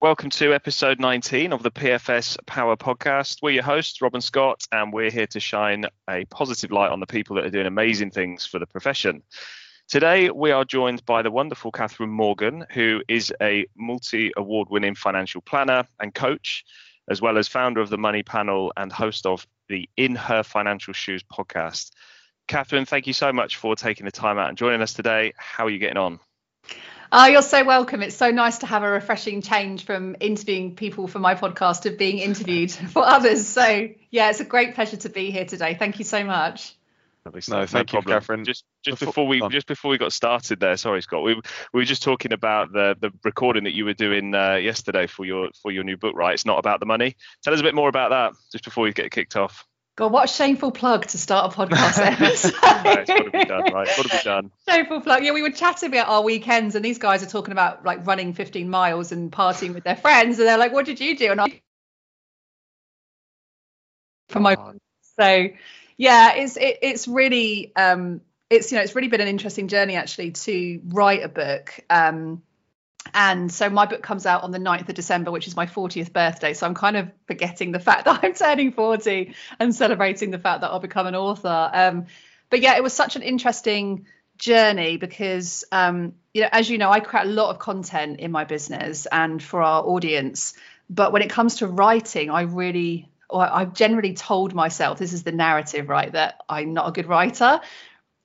Welcome to episode 19 of the PFS Power Podcast. We're your hosts, Robin Scott, and we're here to shine a positive light on the people that are doing amazing things for the profession. Today, we are joined by the wonderful Catherine Morgan, who is a multi award winning financial planner and coach, as well as founder of the Money Panel and host of the In Her Financial Shoes podcast. Catherine, thank you so much for taking the time out and joining us today. How are you getting on? Oh, you're so welcome. It's so nice to have a refreshing change from interviewing people for my podcast to being interviewed for others. So, yeah, it's a great pleasure to be here today. Thank you so much. No, thank no you, Catherine. Just just before, before we just before we got started there, sorry, Scott. We we were just talking about the the recording that you were doing uh, yesterday for your for your new book, right? It's not about the money. Tell us a bit more about that, just before we get kicked off. God, what a shameful plug to start a podcast episode. it's got to be done, right? got to be done. Shameful plug. Yeah, we were chatting about our weekends, and these guys are talking about like running 15 miles and partying with their friends, and they're like, "What did you do?" And I, for my, so yeah, it's it, it's really um, it's you know it's really been an interesting journey actually to write a book. Um, and so my book comes out on the 9th of December, which is my 40th birthday. So I'm kind of forgetting the fact that I'm turning 40 and celebrating the fact that I'll become an author. Um, but yeah, it was such an interesting journey because, um, you know, as you know, I create a lot of content in my business and for our audience. But when it comes to writing, I really, I've generally told myself this is the narrative, right, that I'm not a good writer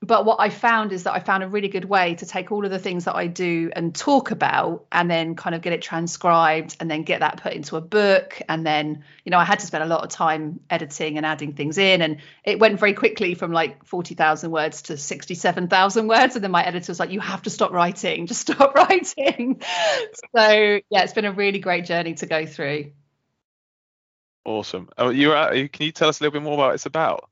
but what I found is that I found a really good way to take all of the things that I do and talk about and then kind of get it transcribed and then get that put into a book. And then, you know, I had to spend a lot of time editing and adding things in. And it went very quickly from like 40,000 words to 67,000 words. And then my editor was like, you have to stop writing, just stop writing. so, yeah, it's been a really great journey to go through. Awesome. Oh, you can you tell us a little bit more about what it's about?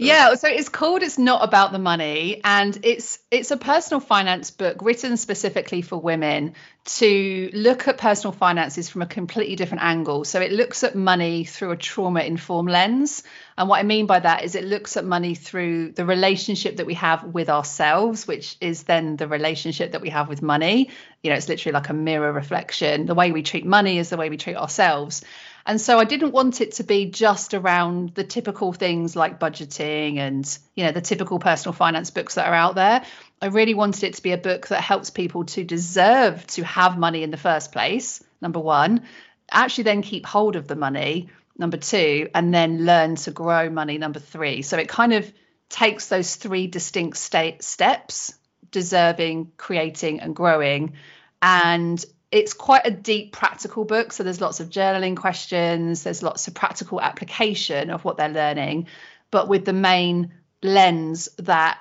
Yeah, so it's called It's Not About the Money and it's it's a personal finance book written specifically for women to look at personal finances from a completely different angle. So it looks at money through a trauma informed lens. And what I mean by that is it looks at money through the relationship that we have with ourselves, which is then the relationship that we have with money. You know, it's literally like a mirror reflection. The way we treat money is the way we treat ourselves. And so I didn't want it to be just around the typical things like budgeting and, you know, the typical personal finance books that are out there. I really wanted it to be a book that helps people to deserve to have money in the first place, number one, actually then keep hold of the money, number two, and then learn to grow money, number three. So it kind of takes those three distinct state steps deserving, creating, and growing and it's quite a deep practical book so there's lots of journaling questions there's lots of practical application of what they're learning but with the main lens that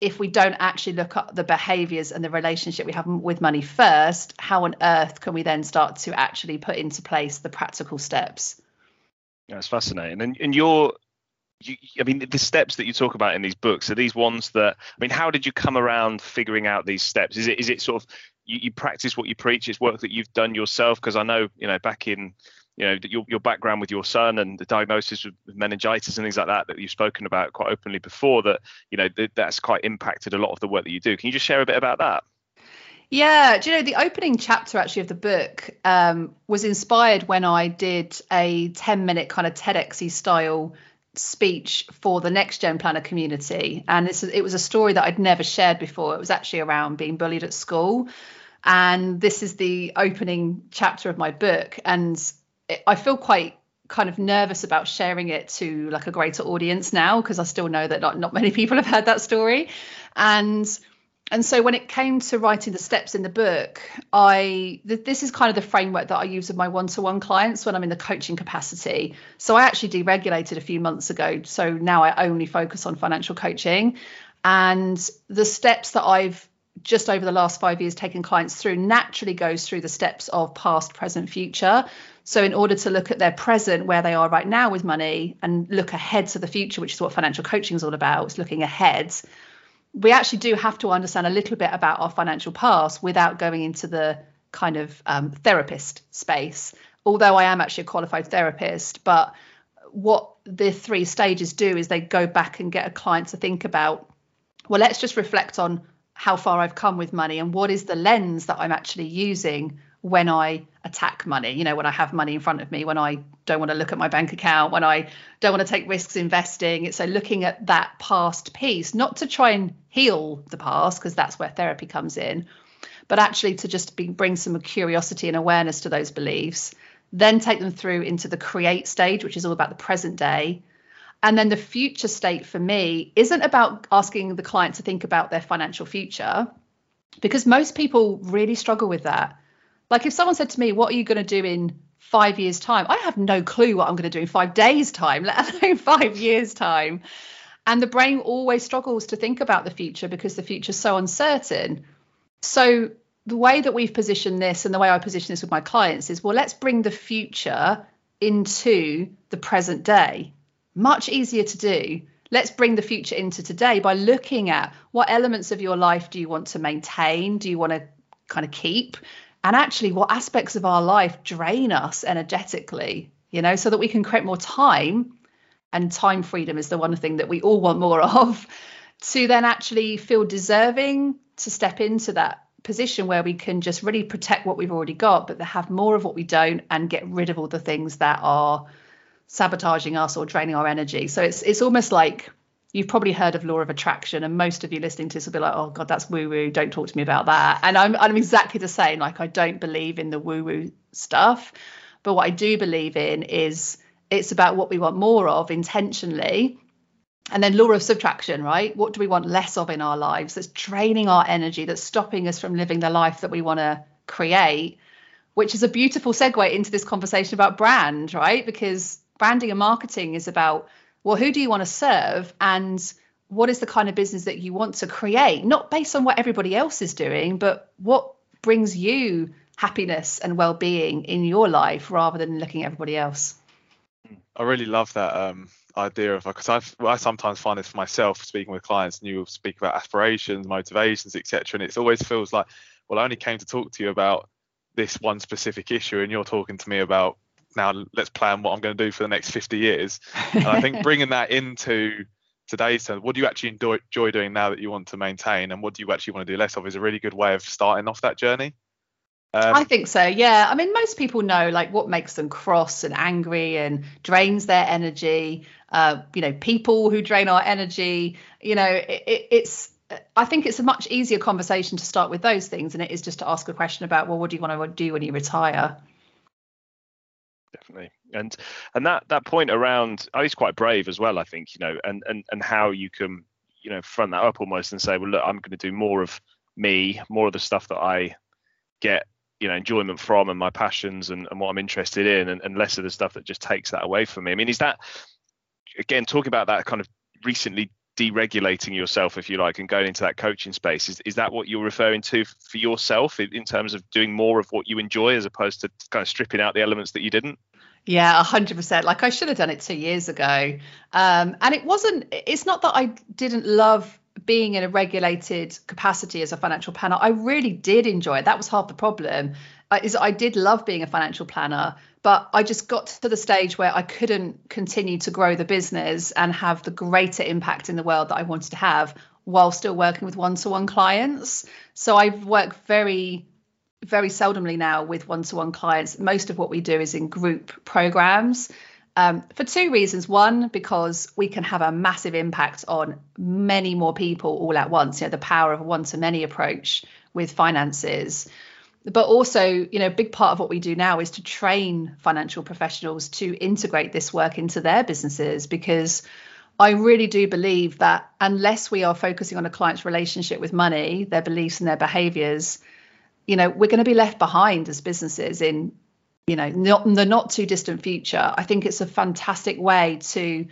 if we don't actually look at the behaviors and the relationship we have with money first how on earth can we then start to actually put into place the practical steps that's fascinating and, and you're you, I mean, the steps that you talk about in these books are these ones that. I mean, how did you come around figuring out these steps? Is it is it sort of you, you practice what you preach? It's work that you've done yourself? Because I know, you know, back in you know your, your background with your son and the diagnosis of meningitis and things like that that you've spoken about quite openly before that you know th- that's quite impacted a lot of the work that you do can you just share a bit about that yeah, do you know the opening chapter actually of the book um, was inspired when I did a 10 minute kind of TEDxy style speech for the next gen planner community. And it was a story that i'd never shared before. It was actually around being bullied at school. And this is the opening chapter of my book. And it, i feel quite kind of nervous about sharing it to like a greater audience now because i still know that not, not many people have heard that story. And and so when it came to writing the steps in the book i th- this is kind of the framework that i use with my one-to-one clients when i'm in the coaching capacity. So i actually deregulated a few months ago so now i only focus on financial coaching. And the steps that i've just over the last five years taken clients through naturally goes through the steps of past present future. So in order to look at their present where they are right now with money and look ahead to the future which is what financial coaching is all about it's looking ahead we actually do have to understand a little bit about our financial past without going into the kind of um, therapist space. Although I am actually a qualified therapist, but what the three stages do is they go back and get a client to think about, well, let's just reflect on how far I've come with money and what is the lens that I'm actually using when I attack money, you know, when I have money in front of me, when I don't want to look at my bank account, when I don't want to take risks investing. It's so looking at that past piece, not to try and heal the past, because that's where therapy comes in, but actually to just be, bring some curiosity and awareness to those beliefs, then take them through into the create stage, which is all about the present day. And then the future state for me isn't about asking the client to think about their financial future, because most people really struggle with that like if someone said to me, "What are you going to do in five years' time?" I have no clue what I'm going to do in five days' time, let alone five years' time. And the brain always struggles to think about the future because the future is so uncertain. So the way that we've positioned this and the way I position this with my clients is, well, let's bring the future into the present day. Much easier to do. Let's bring the future into today by looking at what elements of your life do you want to maintain? Do you want to kind of keep? And actually what aspects of our life drain us energetically you know so that we can create more time and time freedom is the one thing that we all want more of to then actually feel deserving to step into that position where we can just really protect what we've already got but have more of what we don't and get rid of all the things that are sabotaging us or draining our energy. So it's it's almost like you've probably heard of law of attraction and most of you listening to this will be like oh god that's woo woo. Don't talk to me about that. And i'm i'm exactly the same. Like i don't believe in the woo woo stuff. But what i do believe in is it's about what we want more of intentionally. And then law of subtraction right? What do we want less of in our lives that's draining our energy that's stopping us from living the life that we want to create? Which is a beautiful segue into this conversation about brand right? Because branding and marketing is about well, who do you want to serve? And what is the kind of business that you want to create? Not based on what everybody else is doing, but what brings you happiness and well being in your life rather than looking at everybody else. I really love that um, idea of because I I sometimes find this for myself speaking with clients and you speak about aspirations, motivations, etc. And it always feels like, well, I only came to talk to you about this one specific issue, and you're talking to me about now let's plan what I'm going to do for the next 50 years. And I think bringing that into today's terms, what do you actually enjoy, enjoy doing now that you want to maintain, and what do you actually want to do less of, is a really good way of starting off that journey. Um, I think so. Yeah. I mean, most people know like what makes them cross and angry and drains their energy. Uh, you know, people who drain our energy. You know, it, it, it's. I think it's a much easier conversation to start with those things and it is just to ask a question about, well, what do you want to do when you retire? Definitely. And and that that point around oh, he's quite brave as well i think you know and and and how you can you know front that up almost and say well look i'm going to do more of me more of the stuff that i get you know enjoyment from and my passions and, and what i'm interested in and, and less of the stuff that just takes that away from me. I mean is that again talking about that kind of recently deregulating yourself if you like and going into that coaching space is, is that what you're referring to for yourself in, in terms of doing more of what you enjoy as opposed to kind of stripping out the elements that you didn't yeah, hundred percent. Like I should have done it two years ago. Um, and it wasn't. It's not that I didn't love being in a regulated capacity as a financial planner. I really did enjoy it. That was half the problem. Uh, is I did love being a financial planner, but I just got to the stage where I couldn't continue to grow the business and have the greater impact in the world that I wanted to have while still working with one-to-one clients. So I work very very seldomly now with one-to-one clients. Most of what we do is in group programs. Um, for two reasons. One, because we can have a massive impact on many more people all at once. You know, the power of a one-to-many approach with finances. But also, you know, a big part of what we do now is to train financial professionals to integrate this work into their businesses because I really do believe that unless we are focusing on a client's relationship with money, their beliefs and their behaviors, you know we're going to be left behind as businesses in you know not the not too distant future. I think it's a fantastic way to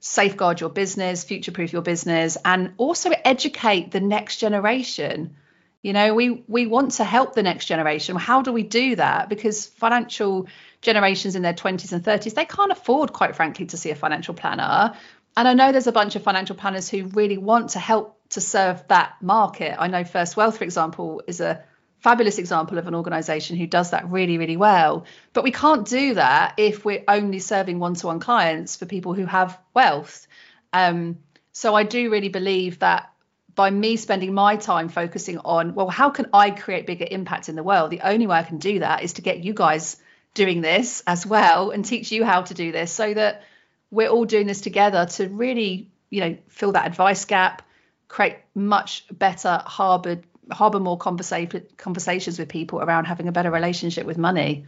safeguard your business future proof your business and also educate the next generation you know we we want to help the next generation. How do we do that? Because financial generations in their 20s and 30s they can't afford quite frankly to see a financial planner. And i know there's a bunch of financial planners who really want to help to serve that market. I know first wealth for example is a fabulous example of an organization who does that really really well. But we can't do that if we're only serving one-to-one clients for people who have wealth. Um, so i do really believe that by me spending my time focusing on, well, how can I create bigger impact in the world? The only way I can do that is to get you guys doing this as well and teach you how to do this so that we're all doing this together to really, you know, fill that advice gap, create much better harbor harbor more conversa- conversations with people around having a better relationship with money.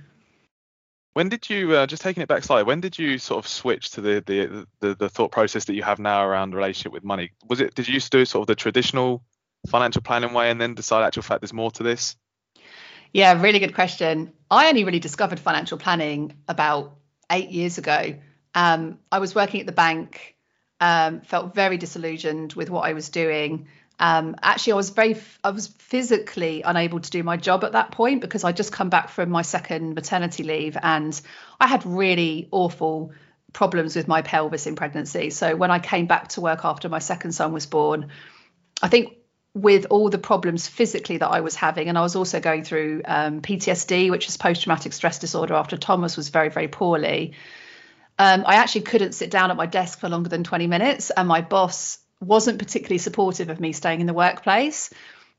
When did you uh, just taking it back slightly? When did you sort of switch to the, the the the thought process that you have now around relationship with money? Was it did you used to do sort of the traditional financial planning way and then decide actual fact there's more to this? Yeah, really good question. I only really discovered financial planning about eight years ago. Um, I was working at the bank, um, felt very disillusioned with what I was doing. Um, actually, I was very, I was physically unable to do my job at that point because i'd just come back from my second maternity leave and I had really awful problems with my pelvis in pregnancy. So when I came back to work after my second son was born, I think with all the problems physically that I was having, and I was also going through um, PTSD, which is post traumatic stress disorder after Thomas was very, very poorly. Um, I actually couldn't sit down at my desk for longer than 20 minutes, and my boss wasn't particularly supportive of me staying in the workplace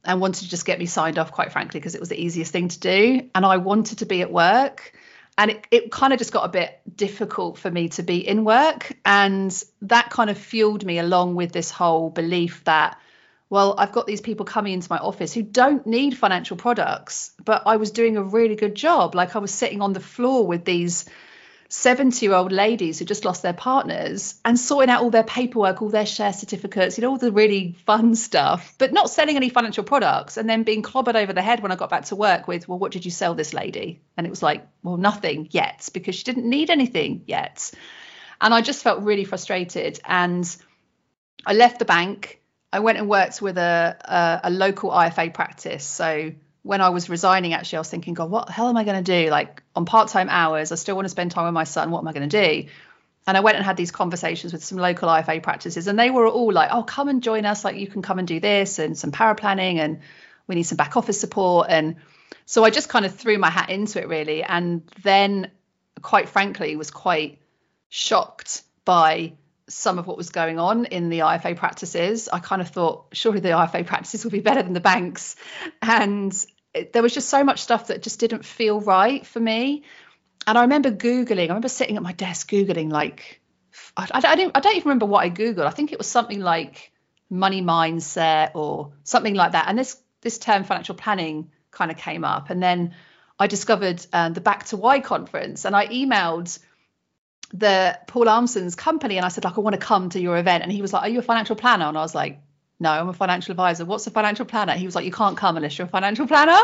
and wanted to just get me signed off, quite frankly, because it was the easiest thing to do. And I wanted to be at work. And it, it kind of just got a bit difficult for me to be in work. And that kind of fueled me along with this whole belief that, well, I've got these people coming into my office who don't need financial products, but I was doing a really good job. Like I was sitting on the floor with these 70 year old ladies who just lost their partners and sorting out all their paperwork, all their share certificates, you know, all the really fun stuff, but not selling any financial products and then being clobbered over the head when I got back to work with, well, what did you sell this lady? And it was like, well, nothing yet because she didn't need anything yet. And I just felt really frustrated. And I left the bank. I went and worked with a, a, a local IFA practice. So when I was resigning, actually, I was thinking, God, what the hell am I going to do? Like on part time hours, I still want to spend time with my son. What am I going to do? And I went and had these conversations with some local IFA practices, and they were all like, oh, come and join us. Like, you can come and do this and some paraplanning, and we need some back office support. And so I just kind of threw my hat into it, really. And then, quite frankly, was quite shocked by some of what was going on in the IFA practices. I kind of thought, surely the IFA practices will be better than the banks. And there was just so much stuff that just didn't feel right for me. And I remember Googling, I remember sitting at my desk Googling, like, I, I, I, don't, I don't even remember what I Googled. I think it was something like money mindset or something like that. And this, this term financial planning kind of came up. And then I discovered uh, the Back to Why conference and I emailed the Paul Armson's company and I said, like, I want to come to your event. And he was like, Are you a financial planner? And I was like, no, I'm a financial advisor. What's a financial planner? He was like, you can't come unless you're a financial planner.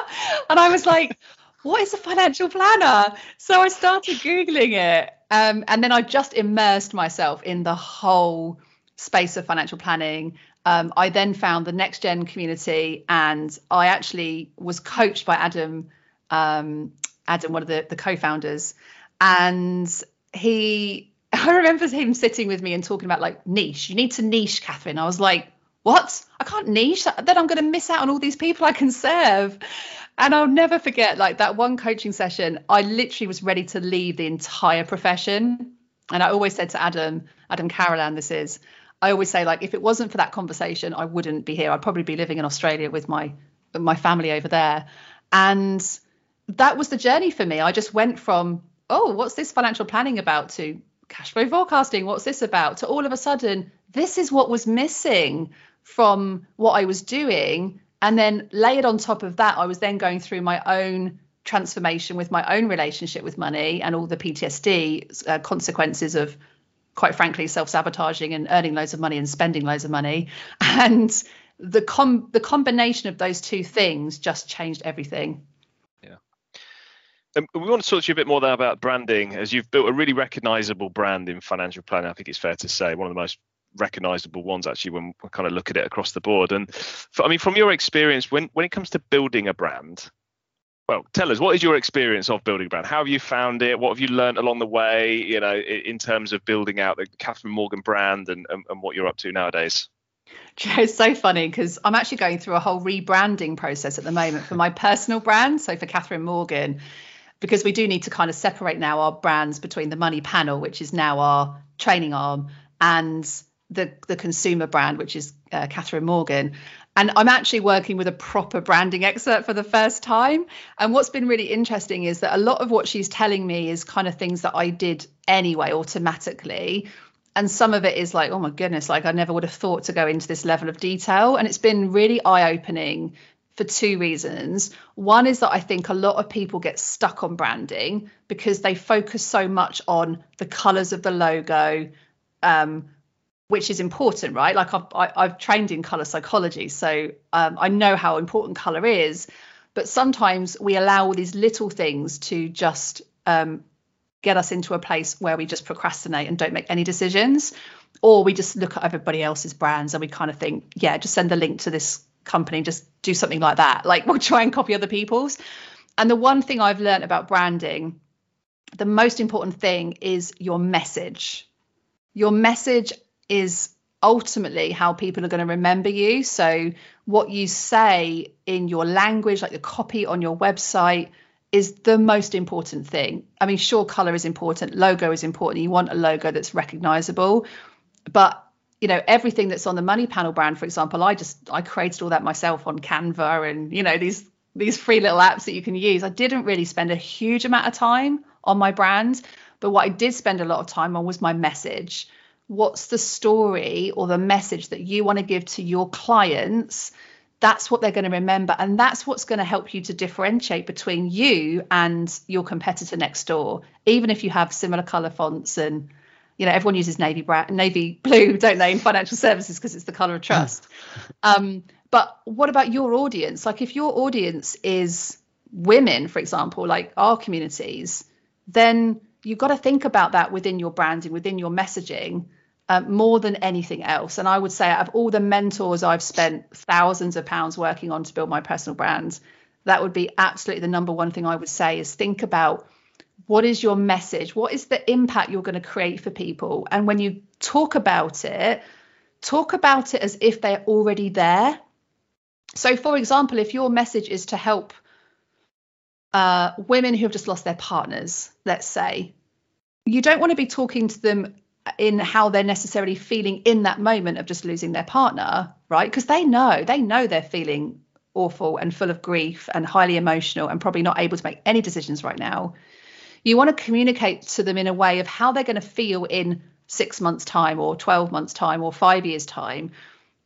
And I was like, what is a financial planner? So I started Googling it. Um, and then I just immersed myself in the whole space of financial planning. Um, I then found the next gen community and I actually was coached by Adam, um, Adam, one of the, the co-founders. And he, I remember him sitting with me and talking about like niche. You need to niche, Catherine. I was like, what? I can't niche. Then I'm going to miss out on all these people I can serve. And I'll never forget like that one coaching session. I literally was ready to leave the entire profession. And I always said to Adam, Adam Carolan, this is, I always say like if it wasn't for that conversation, I wouldn't be here. I'd probably be living in Australia with my my family over there. And that was the journey for me. I just went from, oh, what's this financial planning about to cash flow forecasting? What's this about? To all of a sudden, this is what was missing from what I was doing. And then layered on top of that, I was then going through my own transformation with my own relationship with money and all the PTSD uh, consequences of, quite frankly, self sabotaging and earning loads of money and spending loads of money. And the com- the combination of those two things just changed everything. Yeah. Um, we want to talk to you a bit more there about branding, as you've built a really recognizable brand in financial planning. I think it's fair to say one of the most recognizable ones actually when we kind of look at it across the board. And for, I mean, from your experience, when when it comes to building a brand, well, tell us what is your experience of building a brand? How have you found it? What have you learned along the way? You know, in terms of building out the Catherine Morgan brand and and, and what you're up to nowadays. It's so funny because I'm actually going through a whole rebranding process at the moment for my personal brand. So for Catherine Morgan, because we do need to kind of separate now our brands between the money panel, which is now our training arm, and the the consumer brand, which is uh, Catherine Morgan. And I'm actually working with a proper branding expert for the first time. And what's been really interesting is that a lot of what she's telling me is kind of things that I did anyway automatically. And some of it is like, oh my goodness, like I never would have thought to go into this level of detail. And it's been really eye opening for two reasons. One is that I think a lot of people get stuck on branding because they focus so much on the colors of the logo, um, which is important, right? Like I've, I, have trained in color psychology, so um, I know how important color is. But sometimes we allow all these little things to just um, get us into a place where we just procrastinate and don't make any decisions, or we just look at everybody else's brands and we kind of think, yeah, just send the link to this company, just do something like that. Like we'll try and copy other people's. And the one thing I've learned about branding, the most important thing is your message. Your message is ultimately how people are going to remember you. So, what you say in your language, like the copy on your website, is the most important thing. I mean, sure, color is important, logo is important. You want a logo that's recognizable, but you know everything that's on the money panel brand for example i just i created all that myself on canva and you know these these free little apps that you can use i didn't really spend a huge amount of time on my brand but what i did spend a lot of time on was my message what's the story or the message that you want to give to your clients that's what they're going to remember and that's what's going to help you to differentiate between you and your competitor next door even if you have similar color fonts and you know everyone uses navy brown navy blue don't they in financial services because it's the color of trust. Um, but what about your audience? Like if your audience is women for example like our communities then you've got to think about that within your branding within your messaging um, more than anything else. And I would say, out of all the mentors I've spent thousands of pounds working on to build my personal brand, that would be absolutely the number one thing I would say is think about what is your message? What is the impact you're going to create for people? And when you talk about it, talk about it as if they're already there. So, for example, if your message is to help uh, women who have just lost their partners, let's say, you don't want to be talking to them in how they're necessarily feeling in that moment of just losing their partner, right? Because they know, they know they're feeling awful and full of grief and highly emotional and probably not able to make any decisions right now. You want to communicate to them in a way of how they're going to feel in six months' time or 12 months' time or five years' time.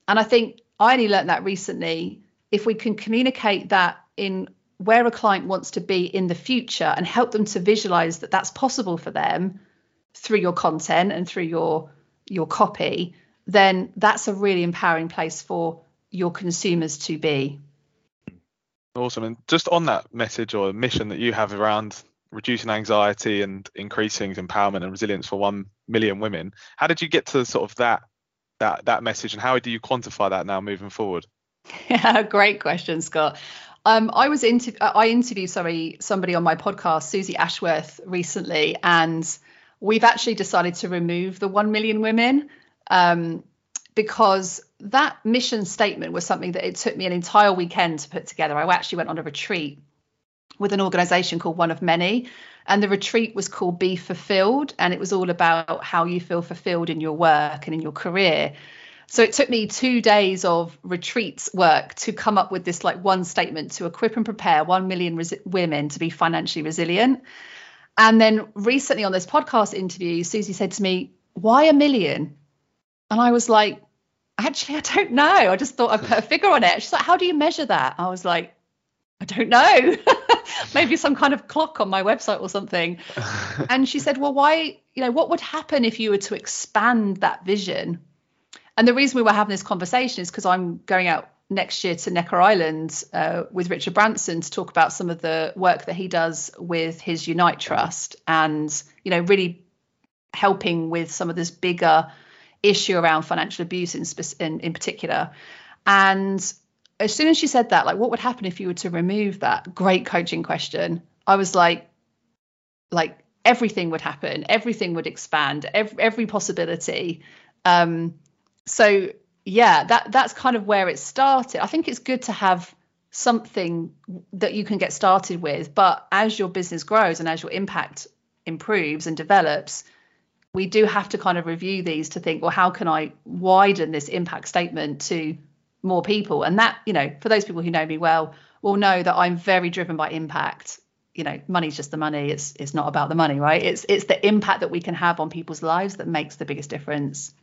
And I think I only learned that recently. If we can communicate that in where a client wants to be in the future and help them to visualize that that's possible for them through your content and through your your copy then that's a really empowering place for your consumers to be. Awesome. And just on that message or mission that you have around reducing anxiety and increasing empowerment and resilience for 1 million women how did you get to sort of that that that message and how do you quantify that now moving forward? Yeah great question scott um, I was inter- I interviewed sorry somebody on my podcast, Susie Ashworth, recently, and we've actually decided to remove the 1 million women um, because that mission statement was something that it took me an entire weekend to put together. I actually went on a retreat with an organization called One of Many. And the retreat was called Be Fulfilled. And it was all about how you feel fulfilled in your work and in your career. So it took me two days of retreats work to come up with this like one statement to equip and prepare 1 million res- women to be financially resilient. And then recently on this podcast interview, Susie said to me, Why a million? And I was like, Actually, I don't know. I just thought I'd put a figure on it. She's like, How do you measure that? I was like, I don't know. Maybe some kind of clock on my website or something. and she said, Well, why, you know, what would happen if you were to expand that vision? And the reason we were having this conversation is because I'm going out next year to Necker Island uh, with Richard Branson to talk about some of the work that he does with his Unite Trust and, you know, really helping with some of this bigger issue around financial abuse in, in, in particular. And as soon as she said that, like, what would happen if you were to remove that great coaching question? I was like, like everything would happen, everything would expand, every, every possibility. Um, so yeah, that that's kind of where it started. I think it's good to have something that you can get started with, but as your business grows and as your impact improves and develops, we do have to kind of review these to think, well, how can I widen this impact statement to more people? And that, you know, for those people who know me well, will know that I'm very driven by impact. You know, money's just the money. It's it's not about the money, right? It's it's the impact that we can have on people's lives that makes the biggest difference.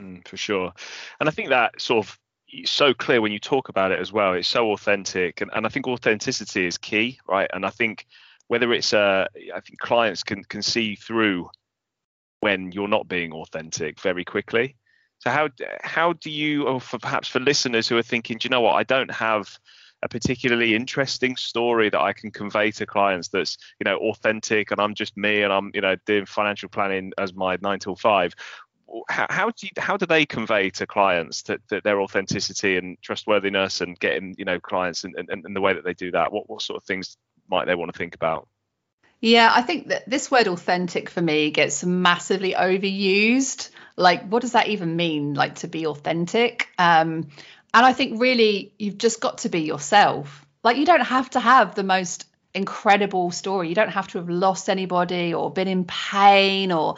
Mm, for sure. And I think that sort of so clear when you talk about it as well. It's so authentic, and, and I think authenticity is key, right? And I think whether it's uh, I think clients can can see through when you're not being authentic very quickly. So how how do you, or for perhaps for listeners who are thinking, do you know what, I don't have a particularly interesting story that I can convey to clients that's you know authentic and I'm just me and I'm you know doing financial planning as my nine till five. How, do you, how do they convey to clients that, that their authenticity and trustworthiness and getting you know clients and, and, and the way that they do that? What what sort of things might they want to think about? Yeah, I think that this word authentic for me gets massively overused. Like, what does that even mean? Like, to be authentic? Um, and I think really you've just got to be yourself. Like, you don't have to have the most incredible story. You don't have to have lost anybody or been in pain or,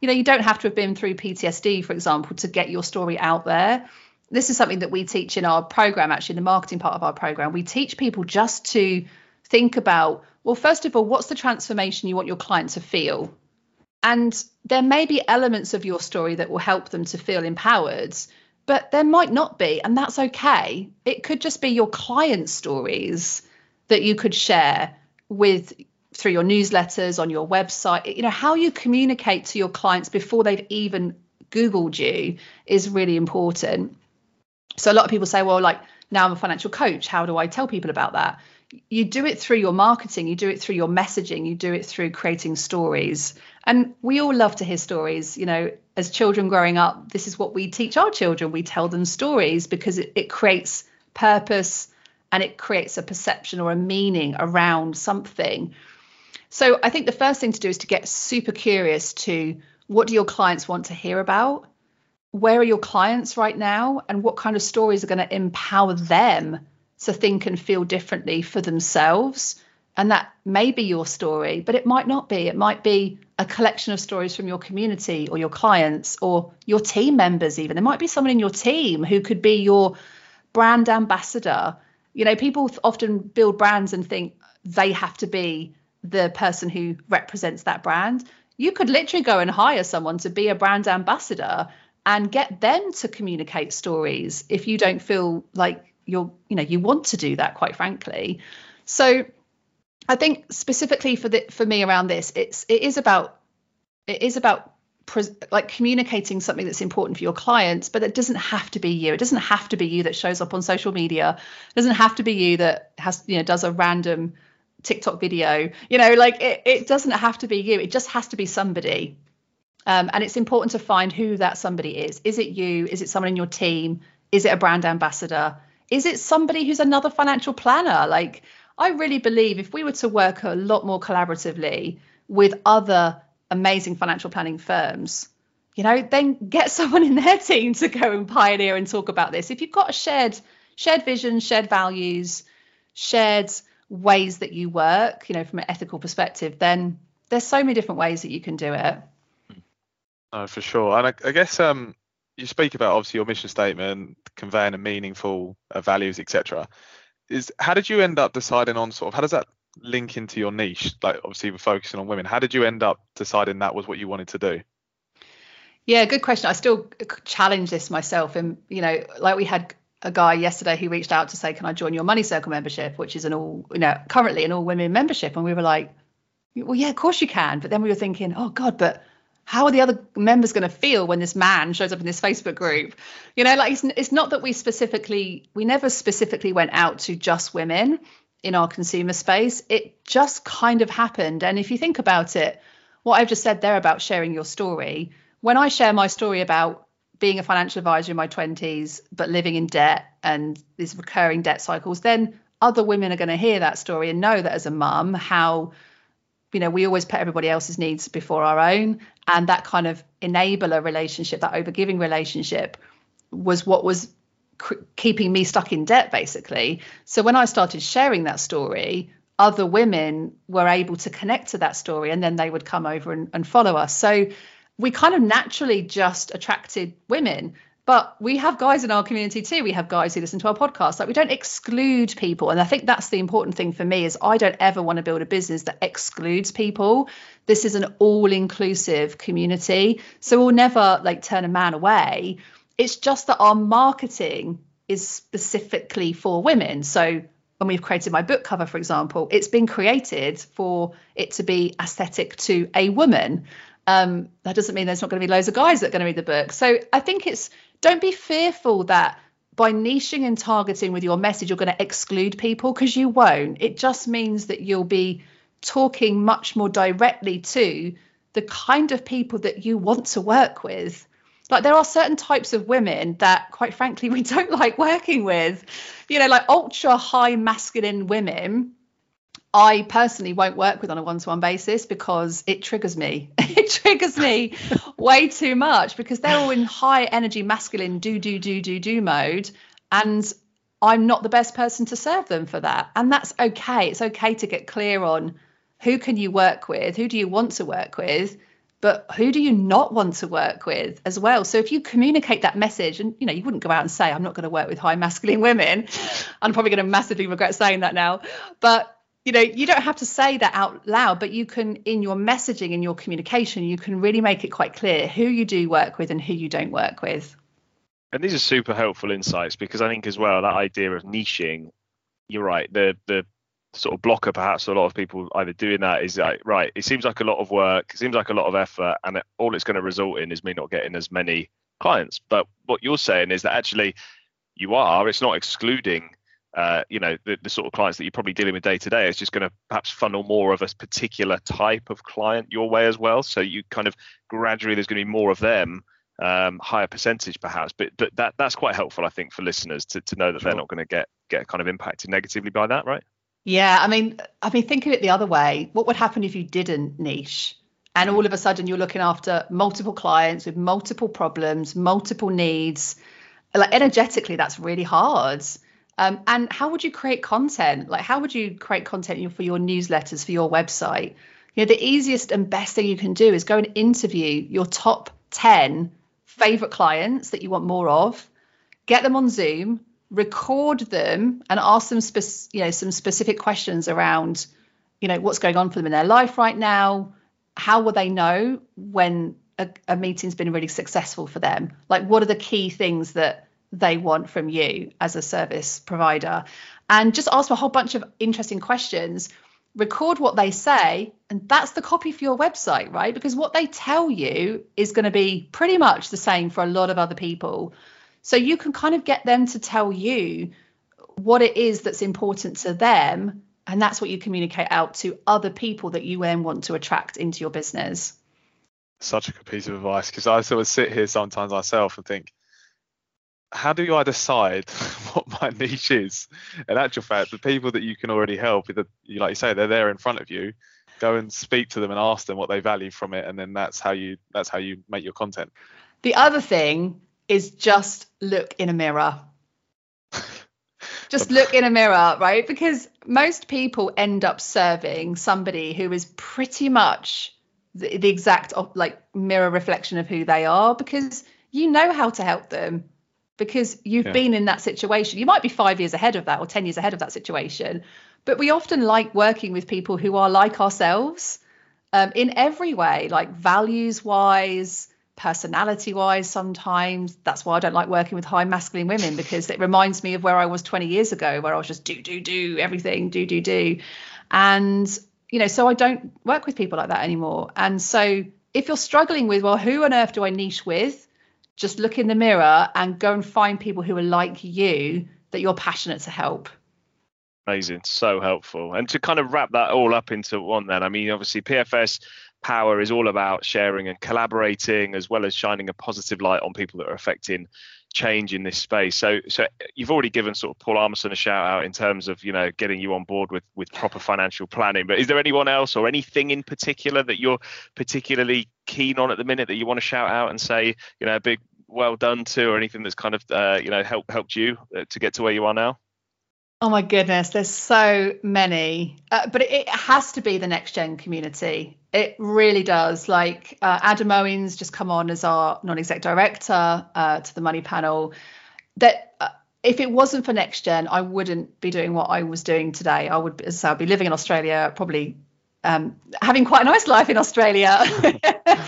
you know, you don't have to have been through PTSD, for example, to get your story out there. This is something that we teach in our program, actually, in the marketing part of our program. We teach people just to think about well, first of all, what's the transformation you want your client to feel? And there may be elements of your story that will help them to feel empowered, but there might not be, and that's okay. It could just be your client stories that you could share with through your newsletters on your website. You know, how you communicate to your clients before they've even Googled you is really important. So a lot of people say, well, like now I'm a financial coach. How do I tell people about that? you do it through your marketing, you do it through your messaging, you do it through creating stories. And we all love to hear stories. You know, as children growing up, this is what we teach our children. We tell them stories because it, it creates purpose and it creates a perception or a meaning around something. So I think the first thing to do is to get super curious to what do your clients want to hear about? Where are your clients right now? And what kind of stories are going to empower them to think and feel differently for themselves. And that may be your story, but it might not be. It might be a collection of stories from your community or your clients or your team members, even. There might be someone in your team who could be your brand ambassador. You know, people often build brands and think they have to be the person who represents that brand. You could literally go and hire someone to be a brand ambassador and get them to communicate stories if you don't feel like you're you know you want to do that quite frankly so i think specifically for the for me around this it's it is about it is about like communicating something that's important for your clients but it doesn't have to be you it doesn't have to be you that shows up on social media it doesn't have to be you that has you know does a random tiktok video you know like it, it doesn't have to be you it just has to be somebody. Um, and it's important to find who that somebody is. Is it you? Is it someone in your team? Is it a brand ambassador? Is it somebody who's another financial planner? Like, I really believe if we were to work a lot more collaboratively with other amazing financial planning firms, you know, then get someone in their team to go and pioneer and talk about this. If you've got a shared shared vision, shared values, shared ways that you work, you know, from an ethical perspective, then there's so many different ways that you can do it. Oh, for sure. And I, I guess um, you speak about obviously your mission statement, conveying a meaningful uh, values, etc. Is how did you end up deciding on sort of how does that link into your niche? Like obviously we're focusing on women. How did you end up deciding that was what you wanted to do? Yeah, good question. I still challenge this myself, and you know, like we had a guy yesterday who reached out to say, "Can I join your Money Circle membership?" Which is an all, you know, currently an all women membership, and we were like, "Well, yeah, of course you can." But then we were thinking, "Oh God, but how are the other members going to feel when this man shows up in this Facebook group? You know, like it's, it's not that we specifically, we never specifically went out to just women in our consumer space. It just kind of happened. And if you think about it, what I've just said there about sharing your story, when I share my story about being a financial advisor in my 20s, but living in debt and these recurring debt cycles, then other women are going to hear that story and know that as a mum, how you know we always put everybody else's needs before our own. And that kind of enabler relationship that overgiving relationship was what was keeping me stuck in debt basically. So when i started sharing that story other women were able to connect to that story and then they would come over and, and follow us. So we kind of naturally just attracted women. But we have guys in our community too. We have guys who listen to our podcast. Like we don't exclude people. And I think that's the important thing for me is I don't ever want to build a business that excludes people. This is an all-inclusive community. So we'll never like turn a man away. It's just that our marketing is specifically for women. So when we've created my book cover, for example, it's been created for it to be aesthetic to a woman. Um, that doesn't mean there's not going to be loads of guys that are going to read the book. So I think it's don't be fearful that by niching and targeting with your message, you're going to exclude people because you won't. It just means that you'll be talking much more directly to the kind of people that you want to work with. Like there are certain types of women that, quite frankly, we don't like working with. You know, like ultra high masculine women I personally won't work with on a one to one basis because it triggers me. it triggers me way too much because they're all in high energy masculine do, do, do, do, do mode. And I'm not the best person to serve them for that. And that's okay. It's okay to get clear on who can you work with, who do you want to work with, but who do you not want to work with as well so if you communicate that message and you know you wouldn't go out and say i'm not going to work with high masculine women i'm probably going to massively regret saying that now but you know you don't have to say that out loud but you can in your messaging in your communication you can really make it quite clear who you do work with and who you don't work with. And these are super helpful insights because i think as well that idea of niching you're right the the sort of blocker perhaps for a lot of people either doing that is like right it seems like a lot of work it seems like a lot of effort and all it's going to result in is me not getting as many clients. But what you're saying is that actually you are it's not excluding uh, you know the, the sort of clients that you're probably dealing with day to day it's just going to perhaps funnel more of a particular type of client your way as well. So you kind of gradually there's going to be more of them um, higher percentage perhaps but but that that's quite helpful i think for listeners to, to know that sure. they're not going to get get kind of impacted negatively by that right? Yeah i mean i mean think of it the other way. What would happen if you didn't niche? And all of a sudden you're looking after multiple clients with multiple problems multiple needs. Like energetically that's really hard um, and how would you create content? Like, how would you create content for your newsletters, for your website? You know, the easiest and best thing you can do is go and interview your top 10 favorite clients that you want more of, get them on Zoom, record them, and ask them, spe- you know, some specific questions around, you know, what's going on for them in their life right now. How will they know when a, a meeting's been really successful for them? Like, what are the key things that they want from you as a service provider. And just ask a whole bunch of interesting questions record what they say and that's the copy for your website right? Because what they tell you is going to be pretty much the same for a lot of other people. So you can kind of get them to tell you what it is that's important to them and that's what you communicate out to other people that you then want to attract into your business. Such a good piece of advice because i sort of sit here sometimes myself and think how do I decide what my niche is? In actual fact, the people that you can already help, like you say, they're there in front of you. Go and speak to them and ask them what they value from it, and then that's how you that's how you make your content. The other thing is just look in a mirror. just look in a mirror, right? Because most people end up serving somebody who is pretty much the, the exact like mirror reflection of who they are because you know how to help them because you've yeah. been in that situation. You might be five years ahead of that or 10 years ahead of that situation. But we often like working with people who are like ourselves um, in every way, like values wise, personality wise, sometimes. That's why I don't like working with high masculine women because it reminds me of where I was 20 years ago, where I was just do, do, do everything, do, do, do. And, you know, so I don't work with people like that anymore. And so if you're struggling with, well, who on earth do I niche with? Just look in the mirror and go and find people who are like you that you're passionate to help. Amazing, so helpful. And to kind of wrap that all up into one, then, I mean, obviously, PFS Power is all about sharing and collaborating, as well as shining a positive light on people that are affecting change in this space. So, so you've already given sort of Paul Armson a shout out in terms of you know getting you on board with with proper financial planning. But is there anyone else or anything in particular that you're particularly keen on at the minute that you want to shout out and say you know a big well done to, or anything that's kind of uh, you know helped helped you uh, to get to where you are now? Oh my goodness, there's so many, uh, but it, it, has to be the next gen community. It really does. Like uh, Adam Owens just come on as our non-exec director uh, to the Money Panel. That uh, if it wasn't for next gen, I wouldn't be doing what I was doing today. I would, as I'd be living in Australia, probably um, having quite a nice life in Australia.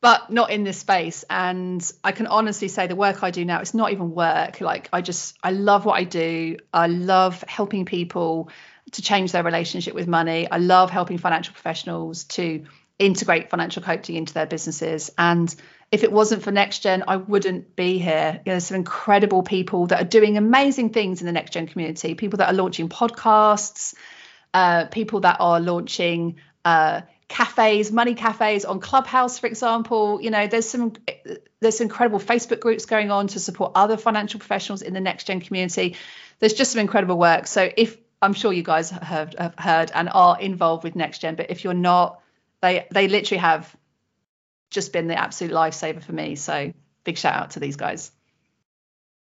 but not in this space. And i can honestly say the work i do now it's not even work. Like i just i love what i do. I love helping people to change their relationship with money. I love helping financial professionals to integrate financial coaching into their businesses. And if it wasn't for next gen i wouldn't be here. You know, there's some incredible people that are doing amazing things in the next gen community people that are launching podcasts uh, people that are launching uh, cafes, money cafes on Clubhouse, for example. You know, there's some there's incredible Facebook groups going on to support other financial professionals in the next gen community. There's just some incredible work. So if I'm sure you guys have, have heard and are involved with next gen, but if you're not, they they literally have just been the absolute lifesaver for me. So big shout out to these guys.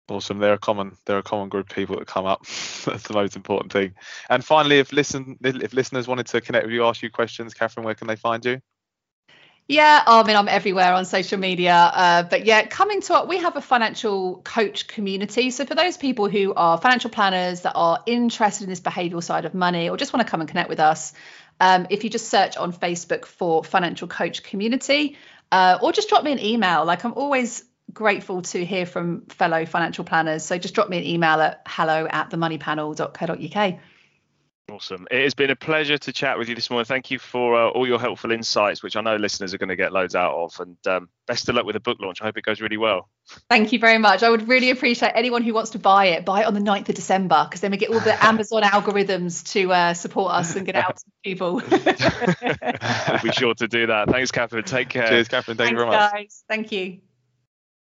Awesome. They're a common they're a common group of people that come up. That's the most important thing. And finally, if listen if listeners wanted to connect with you, ask you questions, Catherine, where can they find you? Yeah, I mean, I'm everywhere on social media. Uh, but yeah, coming to it, we have a financial coach community. So for those people who are financial planners that are interested in this behavioral side of money or just want to come and connect with us, um, if you just search on Facebook for financial coach community, uh, or just drop me an email. Like I'm always grateful to hear from fellow financial planners. So just drop me an email at hello at themoneypanel.co.uk. Awesome. It has been a pleasure to chat with you this morning. Thank you for uh, all your helpful insights, which I know listeners are going to get loads out of. And um, best of luck with the book launch. I hope it goes really well. Thank you very much. I would really appreciate anyone who wants to buy it, buy it on the 9th of December, because then we get all the Amazon algorithms to uh, support us and get out to people. we'll be sure to do that. Thanks, Catherine. Take care. Cheers, Catherine. Thank Thanks, you very much. Guys. Thank you.